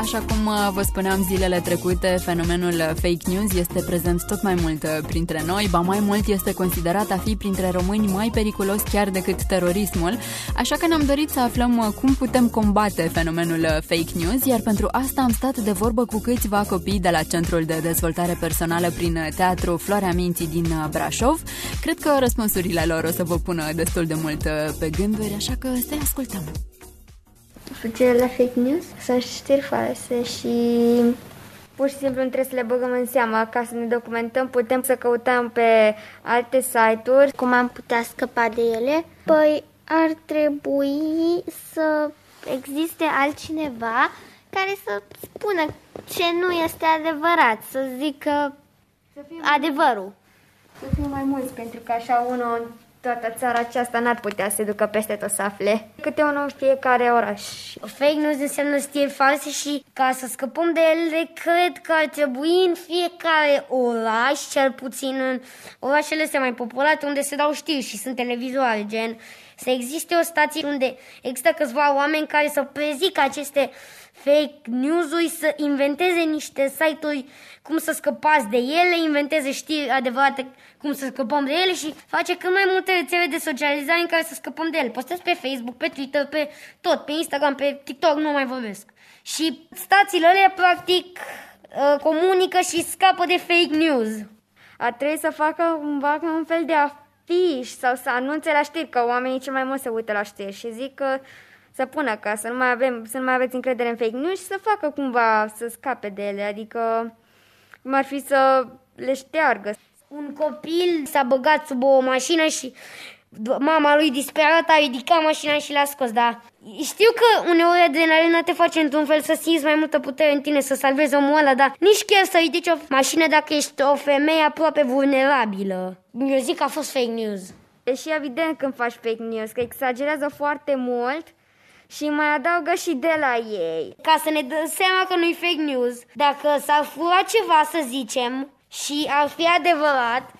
Așa cum uh, vă spuneam zilele trecute, fenomenul fake news este prezent tot mai mult uh, printre noi, ba mai mult este considerat a fi printre români mai periculos chiar decât terorismul, așa că ne-am dorit să aflăm uh, cum putem combate fenomenul fake news, iar pentru asta am stat de vorbă cu câțiva copii de la Centrul de Dezvoltare Personală prin Teatru Floarea Minții din Brașov. Cred că răspunsurile lor o să vă pună destul de mult pe gânduri, așa că să ascultăm fugire la fake news sunt știri false și pur și simplu nu trebuie să le băgăm în seama. Ca să ne documentăm, putem să căutăm pe alte site-uri. Cum am putea scăpa de ele? Păi ar trebui să existe altcineva care să spună ce nu este adevărat, să zică să adevărul. Să fie mai mulți, pentru că așa unul toată țara aceasta n-ar putea să se ducă peste tot să afle. Câte unul în fiecare oraș. Fake news înseamnă știri false și ca să scăpăm de ele, cred că ar trebui în fiecare oraș, cel puțin în orașele astea mai populate, unde se dau știri și sunt televizoare, gen să existe o stație unde există câțiva oameni care să prezică aceste fake news-uri, să inventeze niște site-uri cum să scăpați de ele, inventeze știri adevărate cum să scăpăm de ele și face cât mai multe rețele de socializare în care să scăpăm de ele. Postez pe Facebook, pe Twitter, pe tot, pe Instagram, pe TikTok, nu mai vorbesc. Și stațiile alea, practic, uh, comunică și scapă de fake news. A trebui să facă cumva un fel de afiș sau să anunțe la știri, că oamenii cel mai mult se uită la știri și zic că să pună ca să nu mai, avem, să nu mai aveți încredere în fake news și să facă cumva să scape de ele, adică cum ar fi să le șteargă. Un copil s-a băgat sub o mașină și mama lui disperat a ridicat mașina și l-a scos, da. Știu că uneori adrenalina te face într-un fel să simți mai multă putere în tine, să salvezi omul ăla, dar nici chiar să ridici o mașină dacă ești o femeie aproape vulnerabilă. Eu zic că a fost fake news. E și evident când faci fake news, că exagerează foarte mult și mai adaugă și de la ei. Ca să ne dăm seama că nu-i fake news, dacă s-ar fura ceva, să zicem, și ar fi adevărat,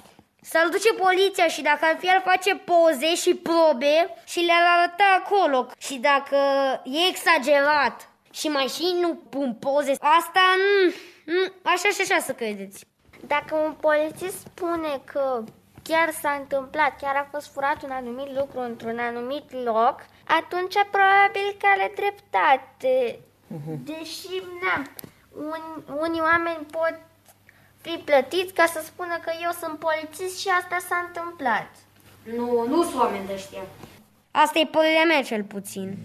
să-l duce poliția și dacă ar fi ar face poze și probe și le-ar arăta acolo. Și dacă e exagerat și mai și nu pun poze, asta nu, nu așa și așa să credeți. Dacă un polițist spune că chiar s-a întâmplat, chiar a fost furat un anumit lucru într-un anumit loc, atunci probabil că are dreptate. Uh-huh. Deși, na, un, unii oameni pot fi plătiți ca să spună că eu sunt polițist și asta s-a întâmplat. Nu, nu sunt oameni de știa. Asta e părerea mea cel puțin.